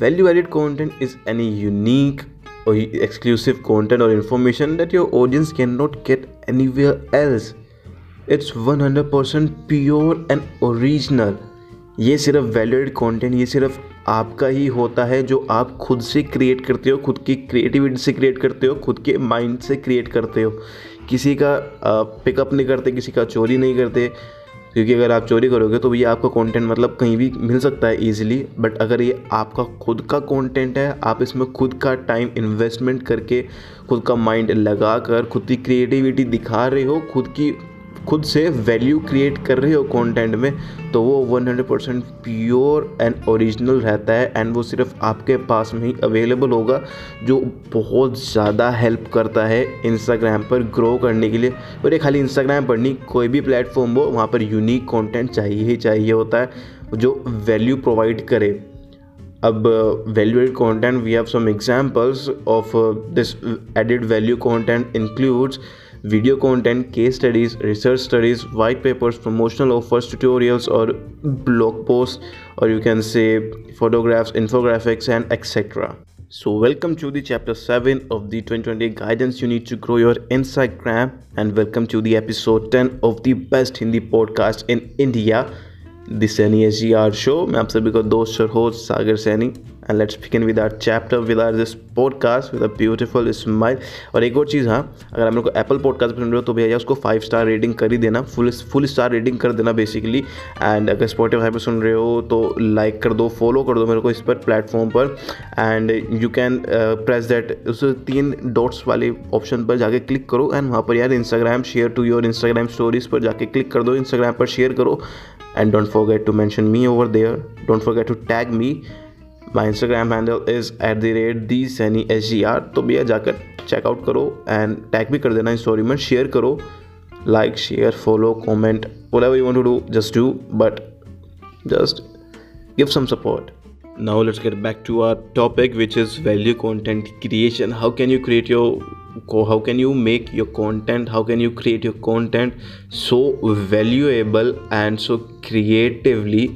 Value added content is any unique और exclusive content और information that your audience can not get anywhere else it's one hundred percent pure and original ये सिर्फ़ valued content ये सिर्फ़ आपका ही होता है जो आप खुद से क्रिएट करते हो, खुद की क्रिएटिविटी से क्रिएट करते हो, खुद के माइंड से क्रिएट करते हो। किसी का पिकअप नहीं करते, किसी का चोरी नहीं करते क्योंकि अगर आप चोरी करोगे तो ये आपका कंटेंट मतलब कहीं भी मिल सकता है इजीली बट अगर ये आपका खुद का कंटेंट है, आप इसमें खुद का टाइम इन्वेस्टमेंट करके, खुद का माइंड लगा कर खुद की क्रिएटिविटी दिखा रहे हो, खुद की खुद से वैल्यू क्रिएट कर रहे हो कंटेंट में तो वो 100 परसेंट प्योर एंड ओरिजिनल रहता है एंड वो सिर्फ़ आपके पास में ही अवेलेबल होगा, जो बहुत ज़्यादा हेल्प करता है इंस्टाग्राम पर ग्रो करने के लिए। और ये खाली इंस्टाग्राम पर नहीं, कोई भी प्लेटफॉर्म हो, वहाँ पर यूनिक कॉन्टेंट चाहिए ही चाहिए होता है, जो वैल्यू प्रोवाइड करे। अब add content we have some examples of this added value content includes video content, case studies, research studies, white papers, promotional offers, tutorials, or blog posts, or you can say photographs, infographics, and etc. So, welcome to the chapter 7 of the 2020 guidance you need to grow your Instagram, and welcome to the episode 10 of the best Hindi podcast in India. The Sani SGR show. मैं आप सभी का दोस्त और host Sagar Saini and let's begin with our chapter with our this podcast with a beautiful smile और एक और चीज़ हाँ अगर आप लोग को एप्पल पॉडकास्ट पसंद हो तो भैया उसको फाइव स्टार रेटिंग कर ही देना फुल फुल स्टार रेटिंग कर देना बेसिकली एंड अगर स्पॉटीफाई पर सुन रहे हो तो लाइक कर दो फॉलो कर दो मेरे को इस पर प्लेटफॉर्म पर. And you can press that उस तीन डॉट्स वाले ऑप्शन पर जाके क्लिक करो. एंड वहाँ पर यार Instagram share to your Instagram stories पर जाके क्लिक कर दो इंस्टाग्राम पर शेयर करो. And don't forget to mention me over there don't forget to tag me my Instagram handle is at the rate the Saini H G R तो भैया जाकर check out करो एंड टैग भी कर देना स्टोरी में शेयर करो like share follow comment whatever you want to do just do but just give some support now let's get back to our topic which is value content creation how can you create your को how can you make your content how can you create your content so valuable and so creatively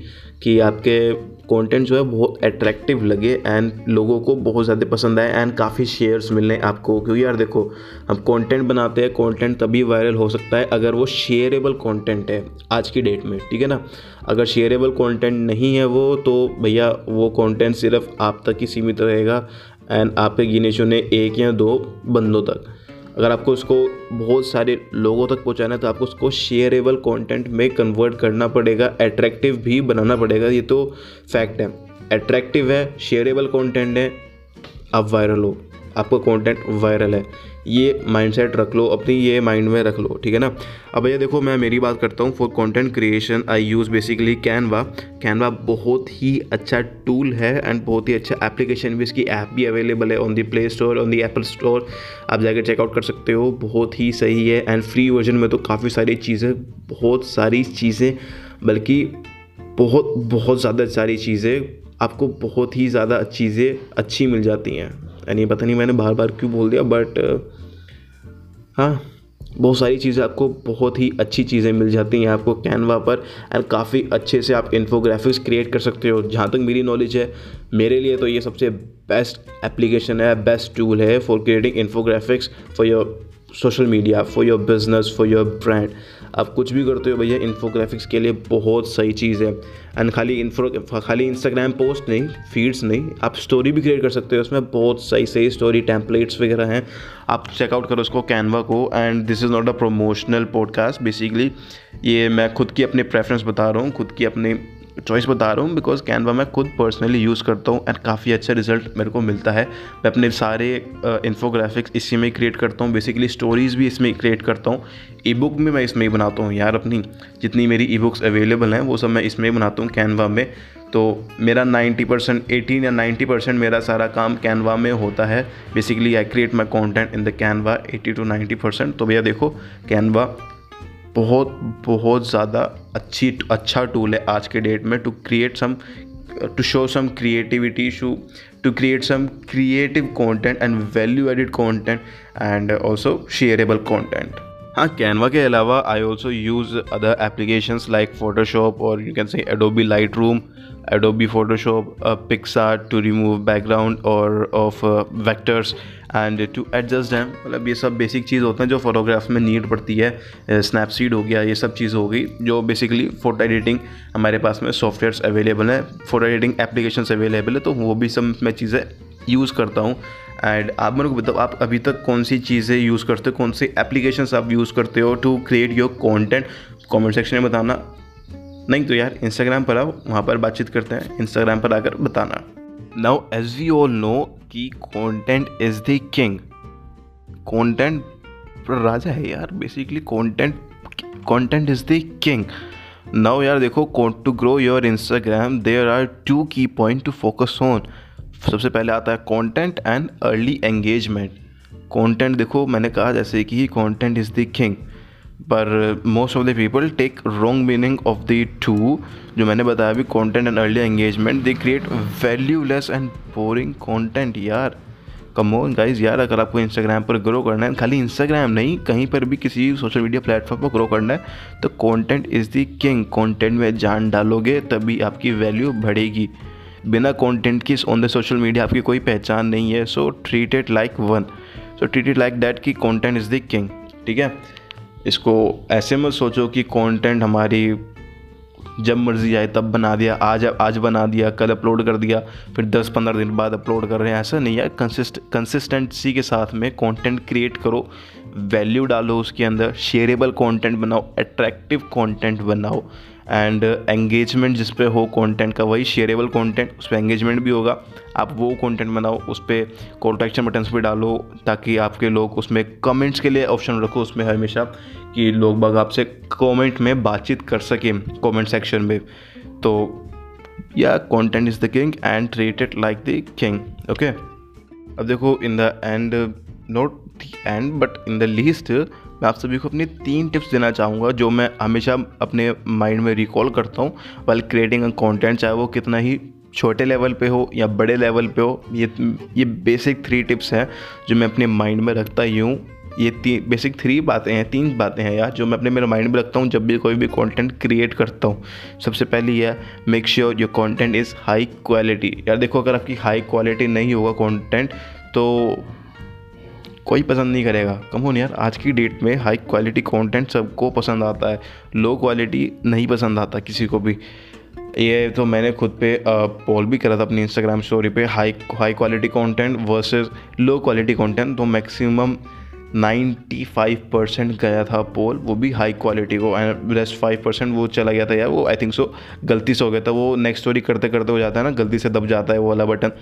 कि आपके content जो है बहुत attractive लगे and लोगों को बहुत ज़्यादा पसंद आए एंड काफ़ी शेयर्स मिलने आपको, क्योंकि यार देखो, हम कंटेंट बनाते हैं कंटेंट तभी वायरल हो सकता है अगर वो शेयरेबल कंटेंट है आज की डेट में, ठीक है ना? अगर शेयरेबल कंटेंट नहीं है वो तो भैया वो कंटेंट सिर्फ़ आप तक ही सीमित रहेगा एंड आपके गिने चुने एक या दो बंदों तक। अगर आपको उसको बहुत सारे लोगों तक पहुंचाना है तो आपको उसको शेयरेबल कंटेंट में कन्वर्ट करना पड़ेगा एट्रैक्टिव भी बनाना पड़ेगा, ये तो फैक्ट है। एट्रैक्टिव है शेयरेबल कंटेंट है, अब वायरल हो। आपका कंटेंट वायरल है। ये माइंडसेट रख लो, अपनी ये माइंड में रख लो, ठीक है ना? अब भैया देखो, मैं मेरी बात करता हूँ for content creation I use basically Canva Canva बहुत ही अच्छा टूल है एंड बहुत ही अच्छा एप्लीकेशन भी, इसकी ऐप भी अवेलेबल है on the Play Store on the Apple Store आप जाकर चेकआउट कर सकते हो, बहुत ही सही है एंड फ्री वर्जन में तो काफ़ी सारी चीज़ें, बहुत सारी चीज़ें, बल्कि बहुत बहुत ज़्यादा सारी चीज़ें, आपको बहुत ही ज़्यादा चीज़ें अच्छी मिल जाती हैं। यानी पता नहीं मैंने बार बार क्यों बोल दिया बट हाँ बहुत सारी चीज़ें आपको बहुत ही अच्छी चीज़ें मिल जाती हैं आपको कैनवा पर एंड काफ़ी अच्छे से आप इन्फोग्राफिक्स क्रिएट कर सकते हो। जहाँ तक मेरी नॉलेज है, मेरे लिए तो ये सबसे बेस्ट एप्लीकेशन है बेस्ट टूल है for creating infographics for your social media for your business for your brand आप कुछ भी करते हो भैया इन्फोग्राफिक्स के लिए बहुत सही चीज़ है। एंड खाली इन्फो खाली इंस्टाग्राम पोस्ट नहीं फीड्स नहीं, आप स्टोरी भी क्रिएट कर सकते हो। उसमें बहुत सही सही स्टोरी टेम्पलेट्स वगैरह हैं। आप चेकआउट करो उसको कैनवा को। And this is not a promotional podcast basically ये मैं खुद की अपनी प्रेफरेंस बता रहा हूँ, खुद की अपनी चॉइस बता रहा हूँ बिकॉज़ कैनवा मैं खुद पर्सनली यूज़ करता हूँ एंड काफ़ी अच्छा रिज़ल्ट मेरे को मिलता है। मैं अपने सारे इन्फोग्राफिक्स इसी में क्रिएट करता हूँ। बेसिकली स्टोरीज़ भी इसमें क्रिएट करता हूँ। ई बुक भी मैं इसमें ही बनाता हूँ यार अपनी। जितनी मेरी ई बुक्स अवेलेबल हैं, वो सब मैं इसमें ही बनाता हूँ कैनवा में। तो मेरा 90 परसेंट एटीन या 90 परसेंट मेरा सारा काम कैनवा में होता है। Basically I create my content in the Canva 80 to 90 percent तो भैया देखो कैनवा बहुत बहुत ज़्यादा अच्छी अच्छा टूल है आज के डेट में to create some to show some creativity show to create some creative content and value added content and also shareable content हाँ कैनवा के अलावा I also use other applications like Photoshop और you can say Adobe Lightroom Adobe Photoshop PicsArt to remove background और of vectors and to adjust them मतलब ये सब basic चीज़ होते हैं जो फोटोग्राफ में नीड पड़ती है स्नैपसीड हो गया, ये सब चीज़ हो गई, जो बेसिकली फ़ोटो एडिटिंग हमारे पास में सॉफ्टवेयर्स अवेलेबल हैं फ़ोटो एडिटिंग एप्लीकेशंस अवेलेबल है तो वो भी सब मैं चीज़ें यूज़ करता हूँ। एंड आप मेरे को बताओ, आप अभी तक कौन सी चीज़ें यूज़ करते हो? कौन सी एप्लीकेशंस आप यूज़ करते हो to create your content comment section में बताना। नहीं तो यार इंस्टाग्राम पर आओ, वहाँ पर बातचीत करते हैं। इंस्टाग्राम पर आकर बताना। Now as we all know कि content is the king content राजा है यार basically content content is the king now यार देखो to grow your Instagram there are two key point to focus on सबसे पहले आता है content and early engagement content देखो, मैंने कहा जैसे कि कंटेंट इज़ द किंग पर most of the people take wrong meaning of the two जो मैंने बताया अभी content and early engagement they create valueless and boring content यार। कमोन गाइज़ यार, अगर आपको इंस्टाग्राम पर ग्रो करना है, खाली इंस्टाग्राम नहीं, कहीं पर भी किसी सोशल मीडिया प्लेटफॉर्म पर ग्रो करना है तो content is the king content में जान डालोगे, तभी आपकी वैल्यू बढ़ेगी। बिना कंटेंट की ऑन द सोशल मीडिया आपकी कोई पहचान नहीं है so treat it like one so treat it like that कि कंटेंट इज़ द किंग ठीक है? इसको ऐसे मत सोचो कि कंटेंट हमारी जब मर्ज़ी आए, तब बना दिया, आज आज बना दिया, कल अपलोड कर दिया, फिर 10-15 दिन बाद अपलोड कर रहे हैं, ऐसा नहीं है। कंसिस्ट कंसिस्टेंसी के साथ में कंटेंट क्रिएट करो वैल्यू डालो उसके अंदर शेयरेबल कंटेंट बनाओ अट्रैक्टिव कंटेंट बनाओ। एंड एंगेजमेंट जिस पे हो कंटेंट का, वही शेयरेबल कंटेंट उस पर एंगेजमेंट भी होगा। आप वो कंटेंट बनाओ, उस पर एक्शन बटन्स भी डालो, ताकि आपके लोग उसमें कमेंट्स के लिए ऑप्शन रखो, उसमें हमेशा कि लोग बाग आपसे कमेंट में बातचीत कर सकें कमेंट सेक्शन में। तो या content is the king and treated like the king okay अब देखो in the end not the end but in the least मैं आप सभी को अपनी तीन टिप्स देना चाहूँगा, जो मैं हमेशा अपने माइंड में रिकॉल करता हूँ। वाल क्रिएटिंग अ कंटेंट चाहे वो कितना ही छोटे लेवल पे हो या बड़े लेवल पे हो, ये ये बेसिक थ्री टिप्स हैं, जो मैं अपने माइंड में रखता ही हूँ। ये तीन बेसिक थ्री बातें हैं, तीन बातें हैं यार, जो मैं अपने, मेरे माइंड में रखता हूँ, जब भी कोई भी कंटेंट क्रिएट करता हूँ। सबसे पहली है make sure your content is high quality यार देखो, अगर आपकी हाई क्वालिटी नहीं होगा कंटेंट तो कोई पसंद नहीं करेगा। कम हो यार, आज की डेट में हाई क्वालिटी कंटेंट सबको पसंद आता है। लो क्वालिटी नहीं पसंद आता किसी को भी। ये तो मैंने खुद पे पोल भी करा था अपनी इंस्टाग्राम स्टोरी पे high high quality content versus low quality content तो मैक्सिमम 95 परसेंट गया था पोल वो भी हाई क्वालिटी को एंड रेस्ट फाइव परसेंट वो चला गया था यार, वो आई थिंक सो गलती से हो गया था। वो नेक्स्ट स्टोरी करते करते हो जाता है ना, गलती से दब जाता है वो वाला बटन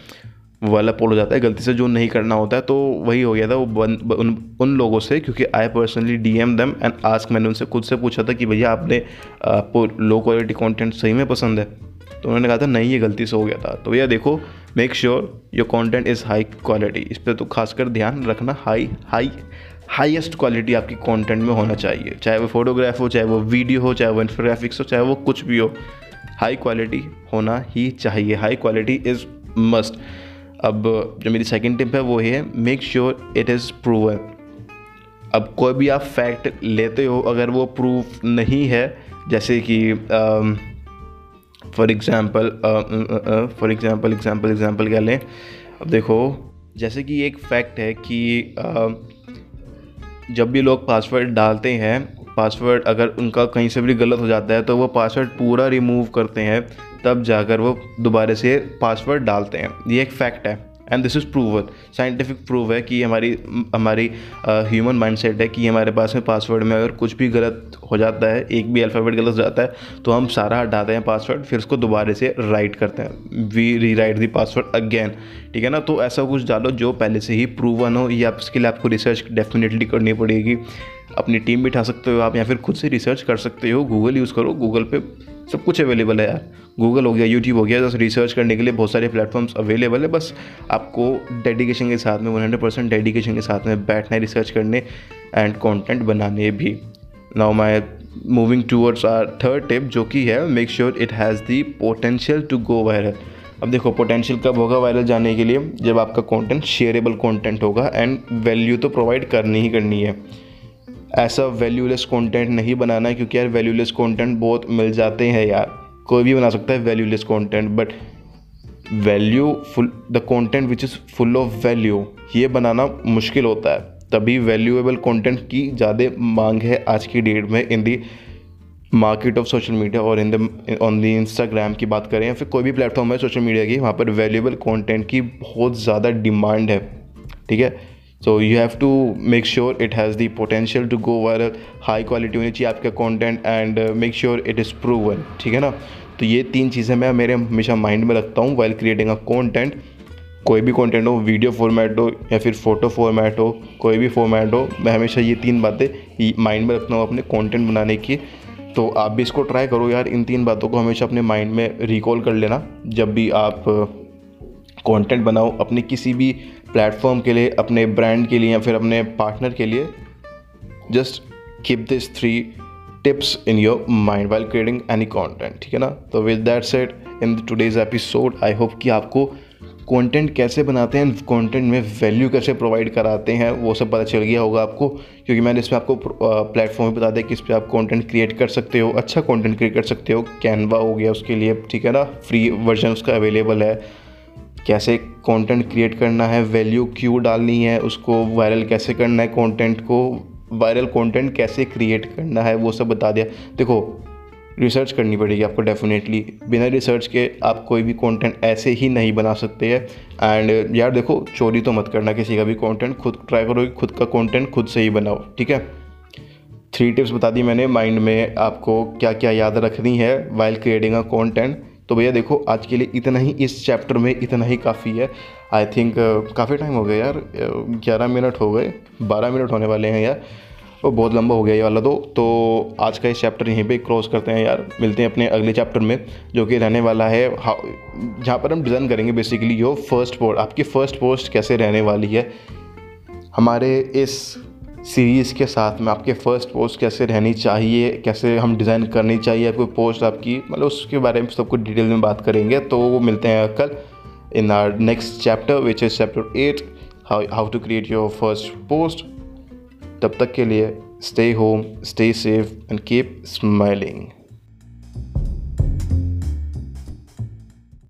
वाला पोल हो जाता है गलती से जो नहीं करना होता है तो वही हो गया था वो बन, ब, उन उन लोगों से क्योंकि I personally D M them and ask मैंने उनसे खुद से पूछा था कि भैया आपने आपको लो क्वालिटी कंटेंट सही में पसंद है? तो उन्होंने कहा था नहीं ये गलती से हो गया था। तो भैया देखो make sure your content is high quality इस पर तो खासकर ध्यान रखना हाई हाई हाईएस्ट क्वालिटी आपकी कंटेंट में होना चाहिए। चाहे वो फोटोग्राफ हो चाहे वो वीडियो हो चाहे वो इन्फोग्राफिक्स हो चाहे वो कुछ भी हो हाई क्वालिटी होना ही चाहिए। हाई क्वालिटी इज़ मस्ट अब जो मेरी सेकेंड टिप है वो है make sure it is proven अब कोई भी आप फैक्ट लेते हो अगर वो प्रूफ नहीं है जैसे कि for example for example example example क्या लें। अब देखो जैसे कि एक फैक्ट है कि uh, जब भी लोग पासवर्ड डालते हैं पासवर्ड अगर उनका कहीं से भी गलत हो जाता है तो वो पासवर्ड पूरा रिमूव करते हैं। तब जाकर वो दोबारा से पासवर्ड डालते हैं। ये एक फैक्ट है and this is proven scientific prove है कि हमारी हमारी ह्यूमन माइंड सेट है कि हमारे पास में पासवर्ड में अगर कुछ भी गलत हो जाता है, एक भी अल्फ़ाबेट गलत हो जाता है तो हम सारा हटाते हैं पासवर्ड फिर उसको दोबारा से राइट करते हैं। We rewrite the password again ठीक है ना? तो ऐसा कुछ डालो जो पहले से ही प्रूवन हो। या इसके लिए आपको रिसर्च डेफिनेटली करनी पड़ेगी। अपनी टीम बिठा सकते हो आप या फिर खुद से रिसर्च कर सकते हो। गूगल यूज़ करो। गूगल पे सब कुछ अवेलेबल है यार। गूगल हो गया यूट्यूब हो गया, बस रिसर्च करने के लिए बहुत सारे प्लेटफॉर्म्स अवेलेबल है। बस आपको डेडिकेशन के साथ में वन हंड्रेड परसेंट डेडिकेशन के साथ में बैठना है रिसर्च करने एंड कंटेंट बनाने भी। Now my moving towards our third tip जो कि है make sure it has the potential to go viral अब देखो पोटेंशियल कब होगा वायरल जाने के लिए? जब आपका कंटेंट शेयरेबल कंटेंट होगा एंड वैल्यू तो प्रोवाइड करनी ही करनी है। ऐसा वैल्यूलेस कंटेंट नहीं बनाना है, क्योंकि यार वैल्यूलेस कंटेंट बहुत मिल जाते हैं यार। कोई भी बना सकता है valueless content but value full the content which is full of value ये बनाना मुश्किल होता है। तभी वैल्यूएबल कंटेंट की ज़्यादा मांग है आज की डेट में in the market of social media और in the on the Instagram की बात करें या फिर कोई भी प्लेटफॉर्म है सोशल मीडिया की, वहाँ पर वैल्यूएबल कंटेंट की बहुत ज़्यादा डिमांड है। ठीक है? So you have to make sure it has the potential to go viral high quality होनी चाहिए आपका content and make sure it is proven ठीक है ना? तो ये तीन चीज़ें मैं मेरे हमेशा माइंड में रखता हूँ वाइल क्रिएटिंग अ कॉन्टेंट कोई भी कंटेंट हो वीडियो फॉर्मेट हो या फिर फ़ोटो फॉर्मेट हो, कोई भी फॉर्मेट हो, मैं हमेशा ये तीन बातें माइंड में रखता हूँ अपने कंटेंट बनाने की। तो आप भी इसको ट्राई करो यार, इन तीन बातों को हमेशा अपने माइंड में रिकॉल कर लेना। जब भी आप कंटेंट बनाओ, अपने किसी भी प्लेटफॉर्म के लिए, अपने ब्रांड के लिए या फिर अपने पार्टनर के लिए just keep this three tips in your mind while creating any content ठीक है ना? तो with that set in today's episode I hope कि आपको कंटेंट कैसे बनाते हैं कंटेंट में वैल्यू कैसे प्रोवाइड कराते हैं, वो सब पता चल गया होगा आपको, क्योंकि मैंने इसमें आपको प्लेटफॉर्म भी बता दिया कि इस पर आप कंटेंट क्रिएट कर सकते हो अच्छा कंटेंट क्रिएट कर सकते हो कैनवा हो गया उसके लिए, ठीक है ना? फ्री वर्जन उसका अवेलेबल है। कैसे कंटेंट क्रिएट करना है वैल्यू क्यों डालनी है, उसको वायरल कैसे करना है कंटेंट को वायरल कंटेंट कैसे क्रिएट करना है, वो सब बता दिया। देखो रिसर्च करनी पड़ेगी आपको डेफिनेटली बिना रिसर्च के आप कोई भी कंटेंट ऐसे ही नहीं बना सकते हैं। एंड यार देखो, चोरी तो मत करना किसी का भी कंटेंट खुद ट्राई करो खुद का कंटेंट खुद से ही बनाओ, ठीक है? थ्री टिप्स बता दी मैंने माइंड में आपको क्या क्या याद रखनी है वाइल क्रिएटिंग अ कॉन्टेंट तो भैया देखो आज के लिए इतना ही इस चैप्टर में इतना ही काफ़ी है। आई थिंक uh, काफ़ी टाइम हो गया यार ग्यारह मिनट हो गए बारह मिनट होने वाले हैं यार। वो बहुत लंबा हो गया ये वाला तो। तो आज का ये चैप्टर यहीं पे क्रॉस करते हैं यार मिलते हैं अपने अगले चैप्टर में जो कि रहने वाला है। जहाँ पर हम डिज़ाइन करेंगे बेसिकली यो फ़र्स्ट पोस्ट आपकी फ़र्स्ट पोस्ट कैसे रहने वाली है। हमारे इस सीरीज़ के साथ में आपके फ़र्स्ट पोस्ट कैसे रहनी चाहिए, कैसे हम डिज़ाइन करनी चाहिए, आपको पोस्ट आपकी मतलब उसके बारे में सबको डिटेल में बात करेंगे तो वो मिलते हैं कल in our next chapter which is chapter eight how to create your first post तब तक के लिए stay home stay safe and keep smiling